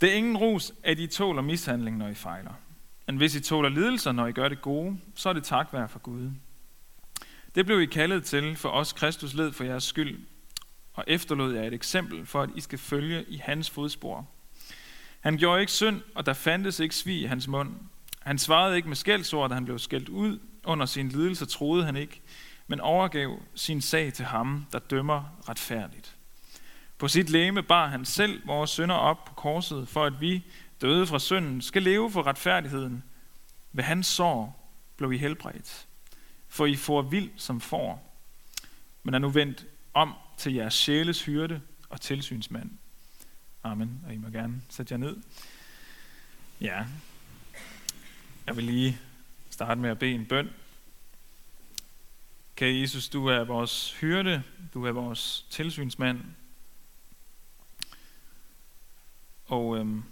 Det er ingen ros, at I tåler mishandling, når I fejler. Men hvis I tåler lidelser, når I gør det gode, så er det takvær for Gud. Det blev I kaldet til, for os Kristus led for jeres skyld, og efterlod jer et eksempel for, at I skal følge i hans fodspor. Han gjorde ikke synd, og der fandtes ikke svig i hans mund. Han svarede ikke med skældsord, da han blev skældt ud. Under sin lidelse troede han ikke, men overgav sin sag til ham, der dømmer retfærdigt. På sit læme bar han selv vores synder op på korset, for at vi, døde fra synden, skal leve for retfærdigheden. Ved hans sår blev I helbredt, for I får vild som får, men er nu vendt om til jeres sjæles hyrde og tilsynsmand. Amen. Og I må gerne sætte jer ned. Ja, jeg vil lige starte med at bede en bøn. Kære Jesus, du er vores hyrde, du er vores tilsynsmand, og øhm,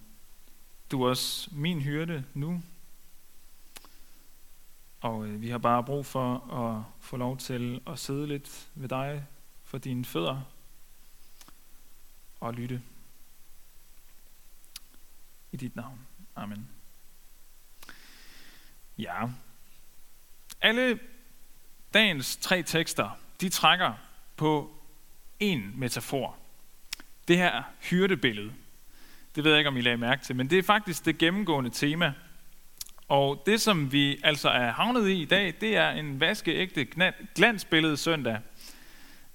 du er også min hyrde nu. Og øh, vi har bare brug for at få lov til at sidde lidt ved dig for dine fødder og lytte. I dit navn. Amen. Ja. Alle dagens tre tekster, de trækker på en metafor. Det her hyrdebillede. Det ved jeg ikke, om I lagde mærke til, men det er faktisk det gennemgående tema. Og det, som vi altså er havnet i i dag, det er en vaskeægte glansbillede søndag.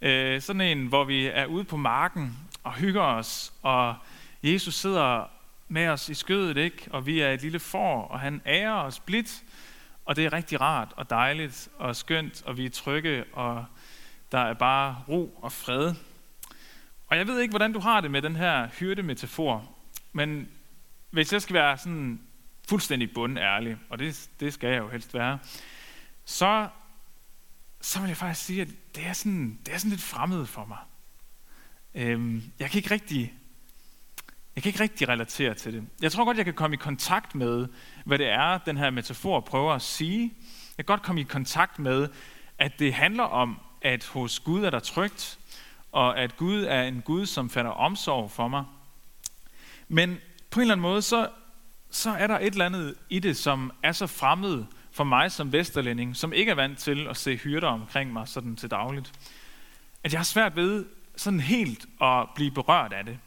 Øh, sådan en, hvor vi er ude på marken og hygger os, og Jesus sidder med os i skødet, ikke? og vi er et lille får, og han ærer os blidt, og det er rigtig rart og dejligt og skønt, og vi er trygge, og der er bare ro og fred. Og jeg ved ikke, hvordan du har det med den her hyrdemetafor, men hvis jeg skal være sådan fuldstændig bundærlig, og det, det skal jeg jo helst være, så, så vil jeg faktisk sige, at det er sådan, det er sådan lidt fremmed for mig. Øhm, jeg kan ikke rigtig jeg kan ikke rigtig relatere til det. Jeg tror godt, jeg kan komme i kontakt med, hvad det er, den her metafor prøver at sige. Jeg kan godt komme i kontakt med, at det handler om, at hos Gud er der trygt, og at Gud er en Gud, som fatter omsorg for mig. Men på en eller anden måde, så, så er der et eller andet i det, som er så fremmed for mig som vesterlænding, som ikke er vant til at se hyrder omkring mig sådan til dagligt, at jeg har svært ved sådan helt at blive berørt af det.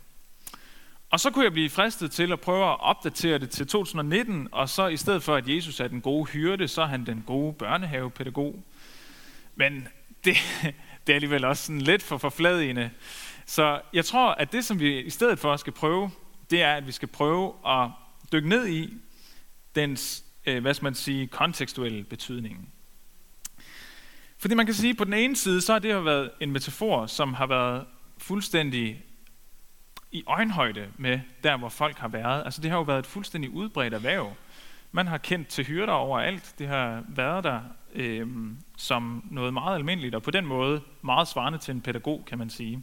Og så kunne jeg blive fristet til at prøve at opdatere det til 2019, og så i stedet for, at Jesus er den gode hyrde, så er han den gode børnehavepædagog. Men det, det er alligevel også sådan lidt for forfladigende. Så jeg tror, at det, som vi i stedet for skal prøve, det er, at vi skal prøve at dykke ned i dens, øh, hvad skal man sige, kontekstuelle betydning. Fordi man kan sige, at på den ene side, så har det jo været en metafor, som har været fuldstændig i øjenhøjde med der, hvor folk har været. Altså det har jo været et fuldstændig udbredt erhverv. Man har kendt til hyrder overalt. Det har været der øh, som noget meget almindeligt, og på den måde meget svarende til en pædagog, kan man sige.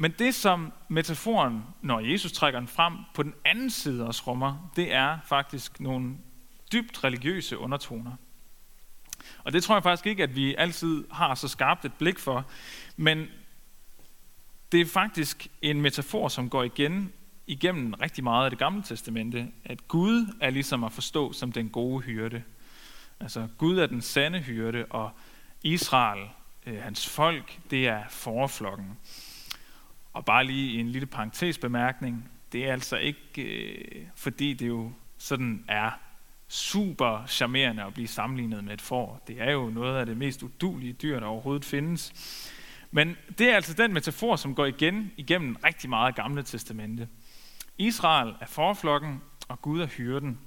Men det, som metaforen, når Jesus trækker den frem, på den anden side også rummer, det er faktisk nogle dybt religiøse undertoner. Og det tror jeg faktisk ikke, at vi altid har så skarpt et blik for. Men det er faktisk en metafor, som går igen igennem rigtig meget af det gamle testamente, at Gud er ligesom at forstå som den gode hyrde. Altså Gud er den sande hyrde, og Israel, øh, hans folk, det er forflokken. Og bare lige en lille parentesbemærkning, det er altså ikke, øh, fordi det jo sådan er super charmerende at blive sammenlignet med et får. Det er jo noget af det mest udulige dyr, der overhovedet findes. Men det er altså den metafor, som går igen igennem rigtig meget gamle testamente. Israel er forflokken, og Gud er hyrden.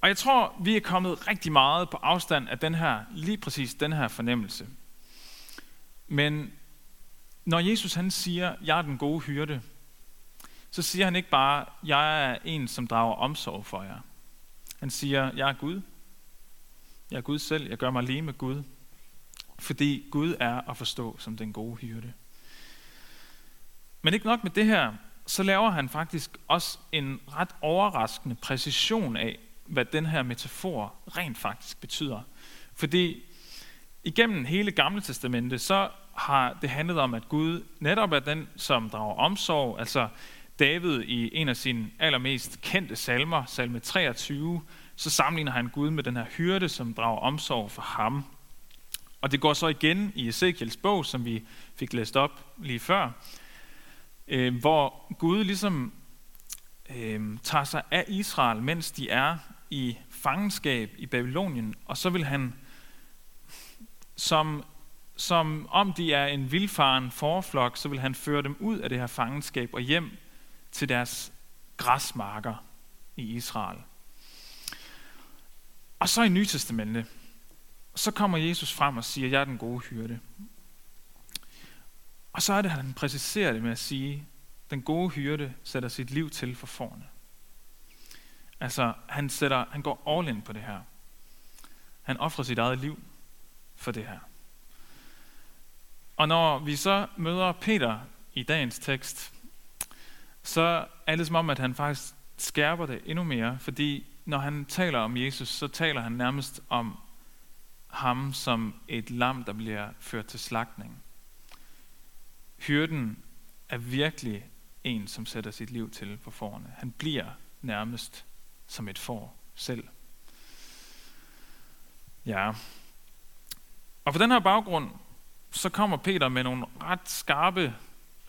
Og jeg tror, vi er kommet rigtig meget på afstand af den her, lige præcis den her fornemmelse. Men når Jesus han siger, jeg er den gode hyrde, så siger han ikke bare, jeg er en, som drager omsorg for jer. Han siger, jeg er Gud. Jeg er Gud selv. Jeg gør mig lige med Gud. Fordi Gud er at forstå som den gode hyrde. Men ikke nok med det her, så laver han faktisk også en ret overraskende præcision af, hvad den her metafor rent faktisk betyder. Fordi igennem hele Gamle Testamente, så har det handlet om, at Gud netop er den, som drager omsorg, altså David i en af sine allermest kendte salmer, salme 23, så sammenligner han Gud med den her hyrde, som drager omsorg for ham. Og det går så igen i Ezekiels bog, som vi fik læst op lige før, øh, hvor Gud ligesom øh, tager sig af Israel, mens de er i fangenskab i Babylonien, og så vil han, som, som om de er en vildfaren forflok, så vil han føre dem ud af det her fangenskab og hjem til deres græsmarker i Israel. Og så i Nytestamentet, så kommer Jesus frem og siger, jeg er den gode hyrde. Og så er det, at han præciserer det med at sige, den gode hyrde sætter sit liv til for forne. Altså, han, sætter, han går all in på det her. Han offrer sit eget liv for det her. Og når vi så møder Peter i dagens tekst, så er det som om, at han faktisk skærper det endnu mere, fordi når han taler om Jesus, så taler han nærmest om ham som et lam, der bliver ført til slagtning. Hyrden er virkelig en, som sætter sit liv til på forne. Han bliver nærmest som et får selv. Ja. Og på den her baggrund, så kommer Peter med nogle ret skarpe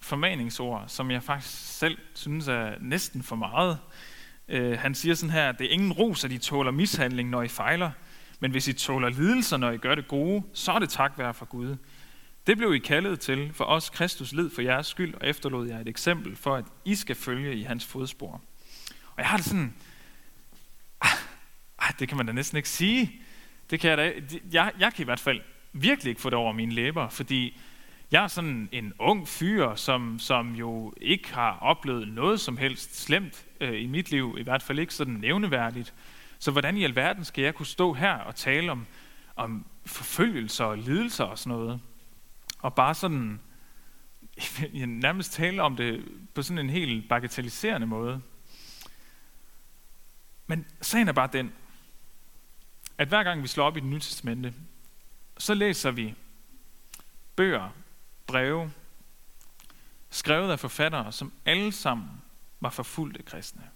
formaningsord, som jeg faktisk selv synes er næsten for meget. Øh, han siger sådan her, det er ingen ros, at I tåler mishandling, når I fejler, men hvis I tåler lidelser, når I gør det gode, så er det tak værd for Gud. Det blev I kaldet til, for os Kristus led for jeres skyld, og efterlod jer et eksempel for, at I skal følge i hans fodspor. Og jeg har det sådan, ah, ah, det kan man da næsten ikke sige. Det kan jeg, da, jeg, jeg kan i hvert fald virkelig ikke få det over mine læber, fordi jeg er sådan en ung fyr, som, som jo ikke har oplevet noget som helst slemt øh, i mit liv, i hvert fald ikke sådan nævneværdigt. Så hvordan i alverden skal jeg kunne stå her og tale om, om forfølgelser og lidelser og sådan noget? Og bare sådan nærmest tale om det på sådan en helt bagatelliserende måde. Men sagen er bare den, at hver gang vi slår op i det nye testamente, så læser vi bøger, breve, skrevet af forfattere, som alle sammen var forfulgte kristne.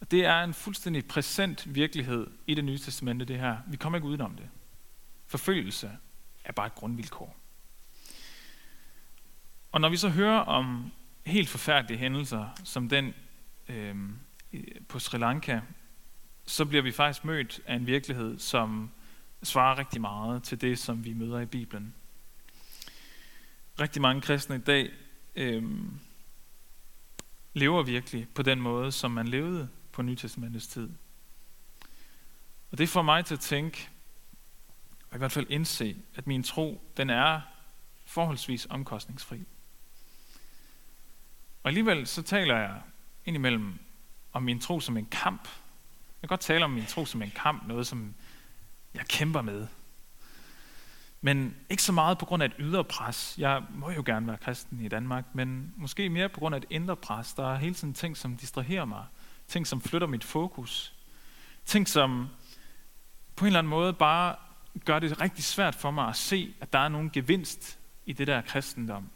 Og det er en fuldstændig præsent virkelighed i det nye testamente, det her. Vi kommer ikke udenom det. Forfølgelse er bare et grundvilkår. Og når vi så hører om helt forfærdelige hændelser, som den øh, på Sri Lanka, så bliver vi faktisk mødt af en virkelighed, som svarer rigtig meget til det, som vi møder i Bibelen. Rigtig mange kristne i dag øh, lever virkelig på den måde, som man levede på Nytestamentets tid. Og det får mig til at tænke, og i hvert fald indse, at min tro, den er forholdsvis omkostningsfri. Og alligevel så taler jeg indimellem om min tro som en kamp. Jeg kan godt tale om min tro som en kamp, noget som jeg kæmper med. Men ikke så meget på grund af et ydre pres. Jeg må jo gerne være kristen i Danmark, men måske mere på grund af et indre pres. Der er hele tiden ting, som distraherer mig. Ting, som flytter mit fokus. Ting, som på en eller anden måde bare gør det rigtig svært for mig at se, at der er nogen gevinst i det der kristendom.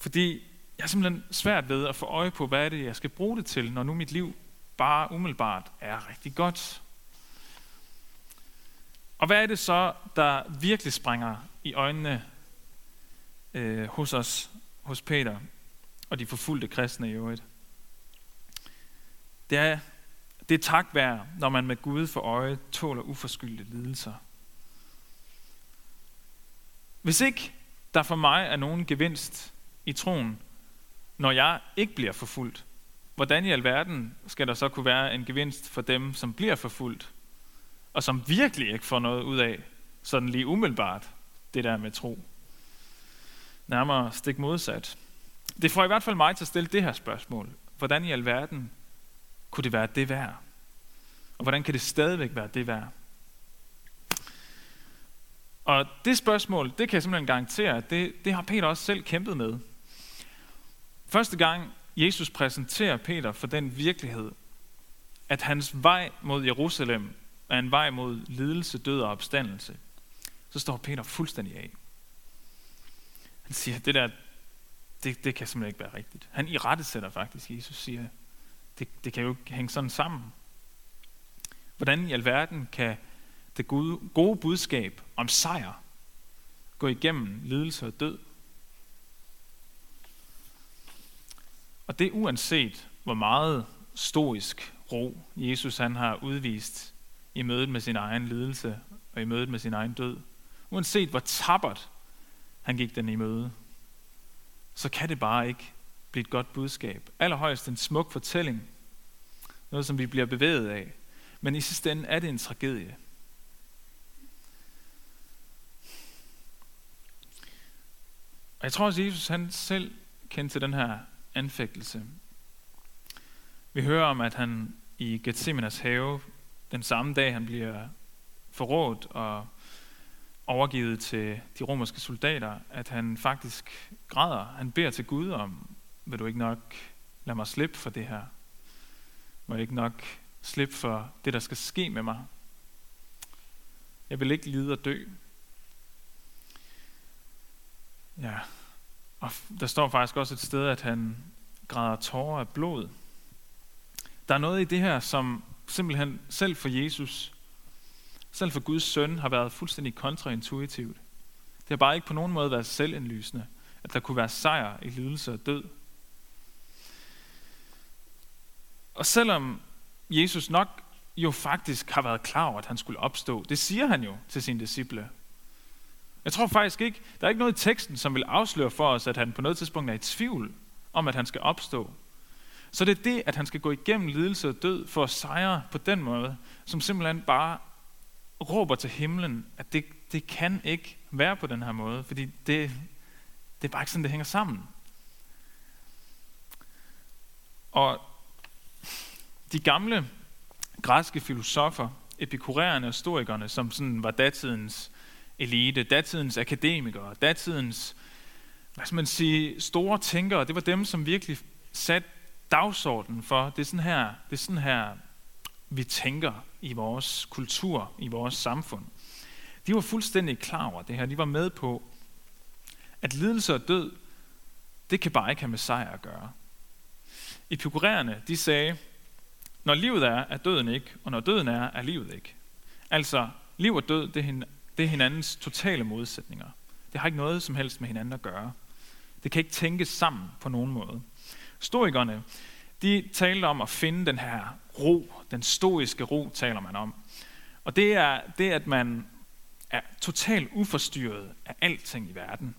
Fordi jeg er simpelthen svært ved at få øje på, hvad er det, jeg skal bruge det til, når nu mit liv bare umiddelbart er rigtig godt. Og hvad er det så, der virkelig springer i øjnene øh, hos os, hos Peter og de forfulgte kristne i øvrigt? Det er, det er tak værd, når man med Gud for øje tåler uforskyldte lidelser. Hvis ikke der for mig er nogen gevinst i troen, når jeg ikke bliver forfulgt, hvordan i alverden skal der så kunne være en gevinst for dem, som bliver forfulgt, og som virkelig ikke får noget ud af, sådan lige umiddelbart, det der med tro? Nærmere stik modsat. Det får i hvert fald mig til at stille det her spørgsmål. Hvordan i alverden kunne det være det værd? Og hvordan kan det stadigvæk være det værd? Og det spørgsmål, det kan jeg simpelthen garantere, det, det har Peter også selv kæmpet med. Første gang Jesus præsenterer Peter for den virkelighed, at hans vej mod Jerusalem er en vej mod lidelse, død og opstandelse, så står Peter fuldstændig af. Han siger, det der, det, det kan simpelthen ikke være rigtigt. Han i rette sætter faktisk, Jesus siger, det, det kan jo ikke hænge sådan sammen. Hvordan i alverden kan det gode, gode budskab om sejr gå igennem lidelse og død? Og det uanset, hvor meget stoisk ro Jesus han har udvist i mødet med sin egen lidelse og i mødet med sin egen død. Uanset hvor tabert han gik den i møde, så kan det bare ikke blive et godt budskab. Allerhøjst en smuk fortælling. Noget, som vi bliver bevæget af. Men i sidste ende er det en tragedie. Og jeg tror også, at Jesus han selv kendte til den her anfægtelse. Vi hører om, at han i Gethsemanes have, den samme dag han bliver forrådt og overgivet til de romerske soldater, at han faktisk græder. Han beder til Gud om, vil du ikke nok lade mig slippe for det her? Må jeg ikke nok slippe for det, der skal ske med mig? Jeg vil ikke lide og dø. Ja, og der står faktisk også et sted, at han græder tårer af blod. Der er noget i det her, som simpelthen selv for Jesus, selv for Guds søn, har været fuldstændig kontraintuitivt. Det har bare ikke på nogen måde været selvindlysende, at der kunne være sejr i lidelse og død. Og selvom Jesus nok jo faktisk har været klar over, at han skulle opstå, det siger han jo til sine disciple. Jeg tror faktisk ikke, der er ikke noget i teksten, som vil afsløre for os, at han på noget tidspunkt er i tvivl om, at han skal opstå. Så det er det, at han skal gå igennem lidelse og død for at sejre på den måde, som simpelthen bare råber til himlen, at det, det kan ikke være på den her måde, fordi det, det er bare ikke sådan, det hænger sammen. Og de gamle græske filosofer, epikuræerne og historikerne, som sådan var datidens elite, datidens akademikere, datidens hvad skal man sige, store tænkere, det var dem, som virkelig satte dagsordenen for, det er sådan her, det er sådan her, vi tænker i vores kultur, i vores samfund. De var fuldstændig klar over det her. De var med på, at lidelse og død, det kan bare ikke have med sejr at gøre. Epikuræerne, de sagde, når livet er, er døden ikke, og når døden er, er livet ikke. Altså, liv og død, det er, det er hinandens totale modsætninger. Det har ikke noget som helst med hinanden at gøre. Det kan ikke tænkes sammen på nogen måde. Stoikerne, de talte om at finde den her ro, den stoiske ro taler man om. Og det er det, at man er totalt uforstyrret af alting i verden.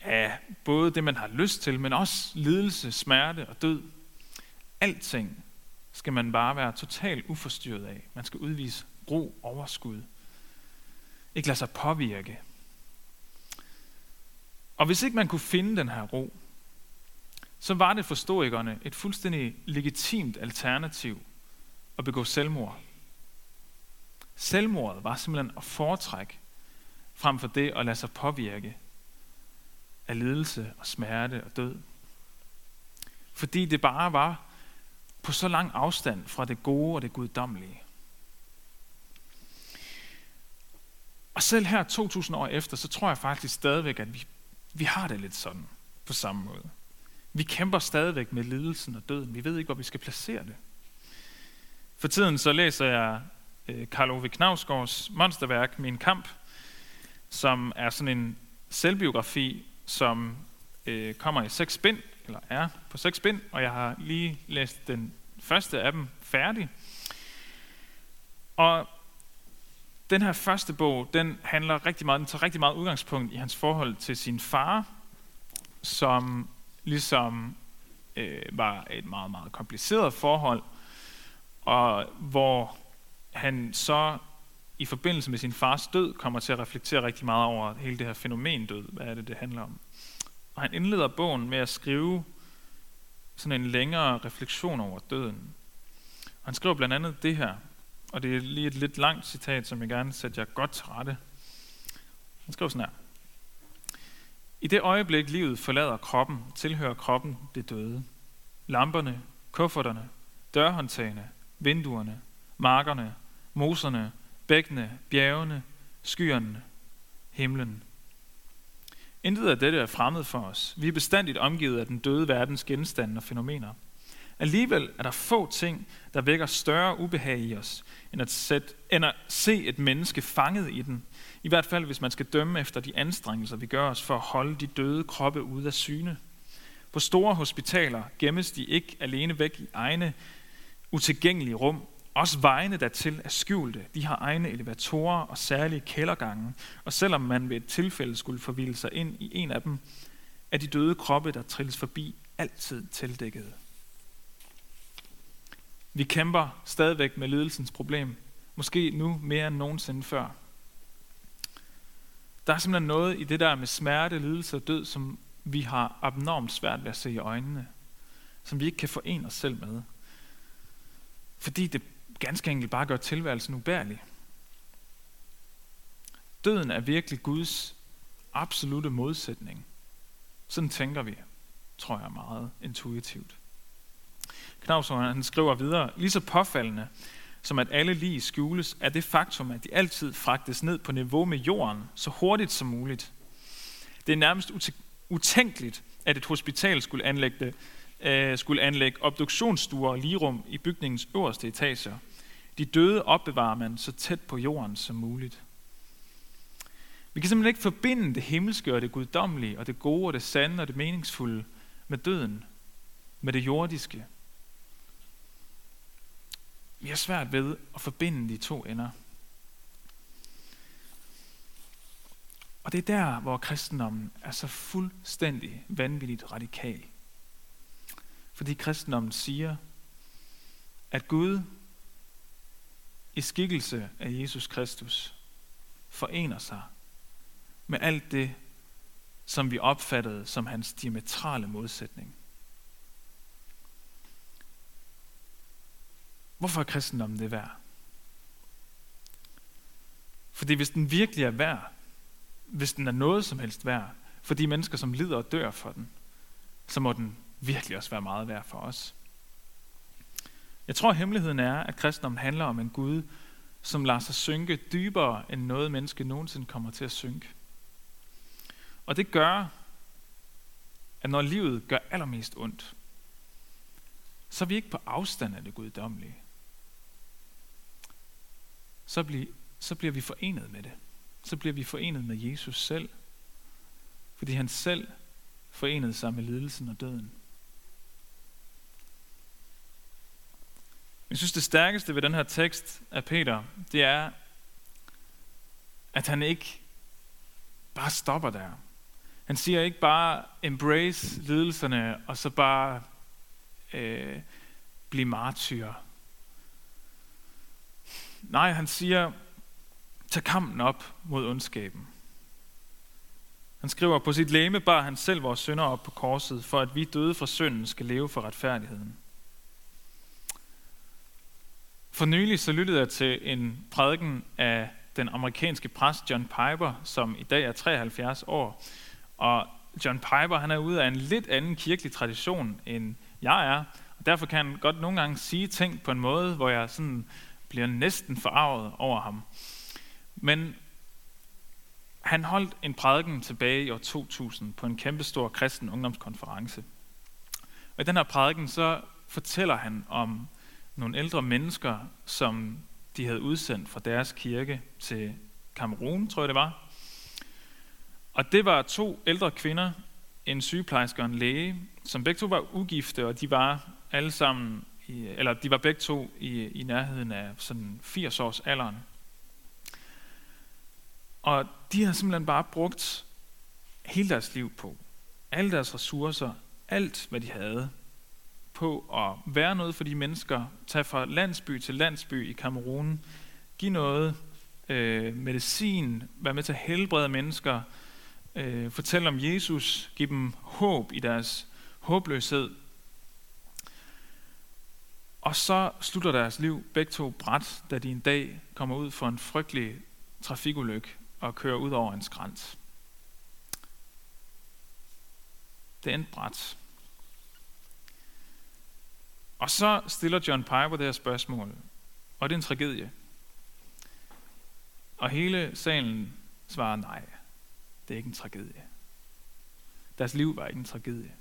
Af både det, man har lyst til, men også lidelse, smerte og død. Alting skal man bare være totalt uforstyrret af. Man skal udvise ro, overskud. Ikke lade sig påvirke. Og hvis ikke man kunne finde den her ro, så var det for stoikerne et fuldstændig legitimt alternativ at begå selvmord. Selvmordet var simpelthen at foretrække frem for det at lade sig påvirke af lidelse og smerte og død. Fordi det bare var på så lang afstand fra det gode og det guddommelige. Og selv her 2000 år efter, så tror jeg faktisk stadigvæk, at vi, vi har det lidt sådan på samme måde. Vi kæmper stadigvæk med lidelsen og døden. Vi ved ikke, hvor vi skal placere det. For tiden så læser jeg øh, Karl Ove Knavsgaards monsterværk, Min Kamp, som er sådan en selvbiografi, som øh, kommer i seks bind, eller er på seks bind, og jeg har lige læst den første af dem færdig. Og den her første bog, den handler rigtig meget, den tager rigtig meget udgangspunkt i hans forhold til sin far, som ligesom øh, var et meget, meget kompliceret forhold, og hvor han så i forbindelse med sin fars død kommer til at reflektere rigtig meget over hele det her fænomen død. Hvad er det, det handler om? Og han indleder bogen med at skrive sådan en længere refleksion over døden. Han skriver blandt andet det her, og det er lige et lidt langt citat, som jeg gerne sætter jer godt til rette. Han skriver sådan her. I det øjeblik livet forlader kroppen, tilhører kroppen det døde. Lamperne, kufferterne, dørhåndtagene, vinduerne, markerne, moserne, bækkene, bjergene, skyerne, himlen. Intet af dette er fremmed for os. Vi er bestandigt omgivet af den døde verdens genstande og fænomener. Alligevel er der få ting, der vækker større ubehag i os, end at, sætte, end at se et menneske fanget i den. I hvert fald, hvis man skal dømme efter de anstrengelser, vi gør os for at holde de døde kroppe ude af syne. På store hospitaler gemmes de ikke alene væk i egne utilgængelige rum. Også vejene dertil er skjulte. De har egne elevatorer og særlige kældergange. Og selvom man ved et tilfælde skulle forvilde sig ind i en af dem, er de døde kroppe, der trilles forbi, altid tildækkede. Vi kæmper stadigvæk med lidelsens problem. Måske nu mere end nogensinde før. Der er simpelthen noget i det der med smerte, lidelse og død, som vi har abnormt svært ved at se i øjnene. Som vi ikke kan forene os selv med. Fordi det ganske enkelt bare gør tilværelsen ubærlig. Døden er virkelig Guds absolute modsætning. Sådan tænker vi, tror jeg meget intuitivt. Knavsson han skriver videre, lige så påfaldende som at alle lige skjules, er det faktum, at de altid fragtes ned på niveau med jorden, så hurtigt som muligt. Det er nærmest utænkeligt, at et hospital skulle anlægge, øh, skulle anlægge obduktionsstuer og ligerum i bygningens øverste etager. De døde opbevarer man så tæt på jorden som muligt. Vi kan simpelthen ikke forbinde det himmelske og det guddommelige og det gode og det sande og det meningsfulde med døden, med det jordiske. Vi har svært ved at forbinde de to ender. Og det er der, hvor kristendommen er så fuldstændig vanvittigt radikal. Fordi kristendommen siger, at Gud i skikkelse af Jesus Kristus forener sig med alt det, som vi opfattede som hans diametrale modsætning. Hvorfor er kristendommen det værd? Fordi hvis den virkelig er værd, hvis den er noget som helst værd, for de mennesker, som lider og dør for den, så må den virkelig også være meget værd for os. Jeg tror, at hemmeligheden er, at kristendommen handler om en Gud, som lader sig synke dybere, end noget menneske nogensinde kommer til at synke. Og det gør, at når livet gør allermest ondt, så er vi ikke på afstand af det guddommelige så, bliver, så bliver vi forenet med det. Så bliver vi forenet med Jesus selv, fordi han selv forenede sig med lidelsen og døden. Jeg synes, det stærkeste ved den her tekst af Peter, det er, at han ikke bare stopper der. Han siger ikke bare embrace lidelserne, og så bare øh, blive martyr Nej, han siger, tag kampen op mod ondskaben. Han skriver, på sit læme bar han selv vores sønder op på korset, for at vi døde fra synden skal leve for retfærdigheden. For nylig så lyttede jeg til en prædiken af den amerikanske præst John Piper, som i dag er 73 år. Og John Piper han er ude af en lidt anden kirkelig tradition, end jeg er. Og derfor kan han godt nogle gange sige ting på en måde, hvor jeg sådan bliver næsten forarvet over ham. Men han holdt en prædiken tilbage i år 2000 på en kæmpestor kristen ungdomskonference. Og i den her prædiken så fortæller han om nogle ældre mennesker, som de havde udsendt fra deres kirke til Kamerun, tror jeg det var. Og det var to ældre kvinder, en sygeplejerske og en læge, som begge to var ugifte, og de var alle sammen i, eller de var begge to i, i nærheden af sådan 80 års alderen. Og de har simpelthen bare brugt hele deres liv på, alle deres ressourcer, alt hvad de havde, på at være noget for de mennesker, tage fra landsby til landsby i Kamerun, give noget øh, medicin, være med til at helbrede mennesker, øh, fortælle om Jesus, give dem håb i deres håbløshed, og så slutter deres liv begge to bræt, da de en dag kommer ud for en frygtelig trafikulykke og kører ud over en skrant. Det endte bræt. Og så stiller John Piper det her spørgsmål, og det er en tragedie. Og hele salen svarer nej, det er ikke en tragedie. Deres liv var ikke en tragedie.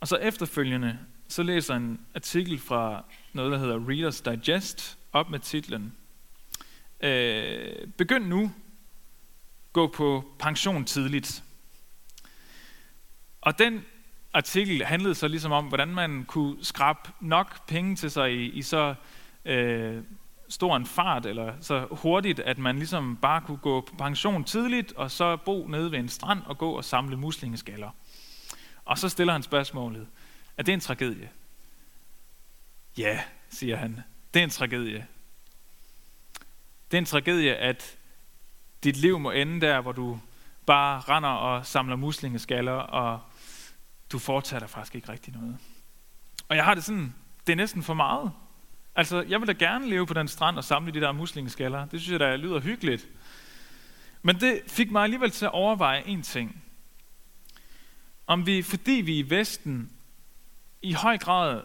Og så efterfølgende, så læser en artikel fra noget, der hedder Reader's Digest, op med titlen øh, Begynd nu, gå på pension tidligt. Og den artikel handlede så ligesom om, hvordan man kunne skrabe nok penge til sig i, i så øh, stor en fart, eller så hurtigt, at man ligesom bare kunne gå på pension tidligt, og så bo nede ved en strand og gå og samle muslingeskaller. Og så stiller han spørgsmålet, er det en tragedie? Ja, siger han. Det er en tragedie. Det er en tragedie, at dit liv må ende der, hvor du bare render og samler muslingeskaller, og du foretager dig faktisk ikke rigtig noget. Og jeg har det sådan, det er næsten for meget. Altså, jeg vil da gerne leve på den strand og samle de der muslingeskaller. Det synes jeg da lyder hyggeligt. Men det fik mig alligevel til at overveje en ting. Om vi, fordi vi i Vesten i høj grad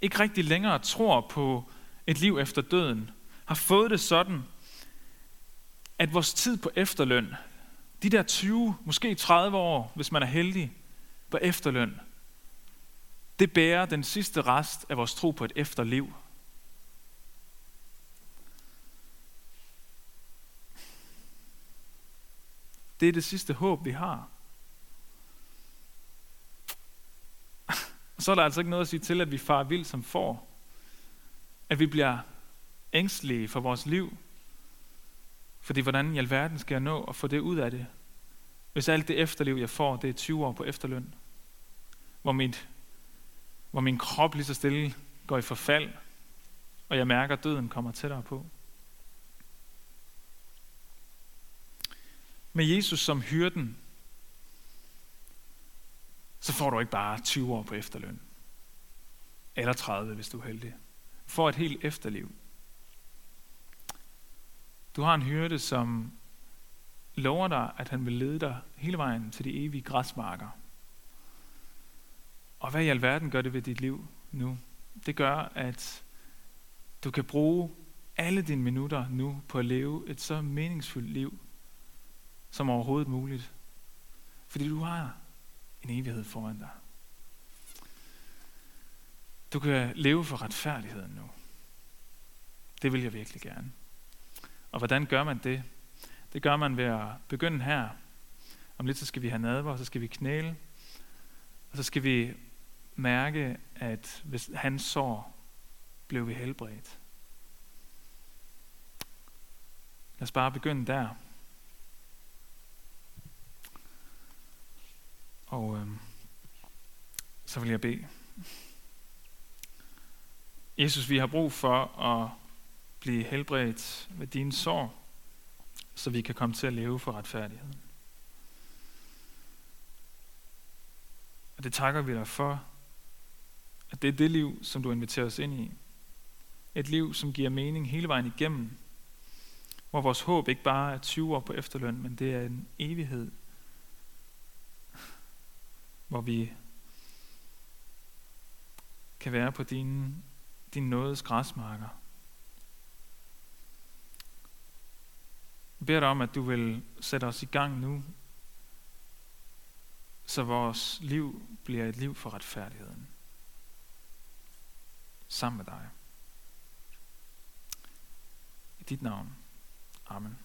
ikke rigtig længere tror på et liv efter døden, har fået det sådan, at vores tid på efterløn, de der 20, måske 30 år, hvis man er heldig, på efterløn, det bærer den sidste rest af vores tro på et efterliv. Det er det sidste håb, vi har. Så er der altså ikke noget at sige til, at vi farer vild som får. At vi bliver ængstelige for vores liv. Fordi hvordan i alverden skal jeg nå at få det ud af det? Hvis alt det efterliv, jeg får, det er 20 år på efterløn. Hvor, mit, hvor min krop lige så stille går i forfald, og jeg mærker, at døden kommer tættere på. Med Jesus som hyrden, så får du ikke bare 20 år på efterløn. Eller 30, hvis du er heldig. Du får et helt efterliv. Du har en hyrde, som lover dig, at han vil lede dig hele vejen til de evige græsmarker. Og hvad i alverden gør det ved dit liv nu? Det gør, at du kan bruge alle dine minutter nu på at leve et så meningsfuldt liv som overhovedet muligt. Fordi du har en evighed foran dig. Du kan leve for retfærdigheden nu. Det vil jeg virkelig gerne. Og hvordan gør man det? Det gør man ved at begynde her. Om lidt så skal vi have nadver, så skal vi knæle. Og så skal vi mærke, at hvis han sår, blev vi helbredt. Lad os bare begynde der. Og øh, så vil jeg bede. Jesus, vi har brug for at blive helbredt ved dine sår, så vi kan komme til at leve for retfærdigheden. Og det takker vi dig for, at det er det liv, som du inviterer os ind i. Et liv, som giver mening hele vejen igennem, hvor vores håb ikke bare er 20 år på efterløn, men det er en evighed hvor vi kan være på din, din nådes græsmarker. Jeg beder dig om, at du vil sætte os i gang nu, så vores liv bliver et liv for retfærdigheden. Sammen med dig. I dit navn. Amen.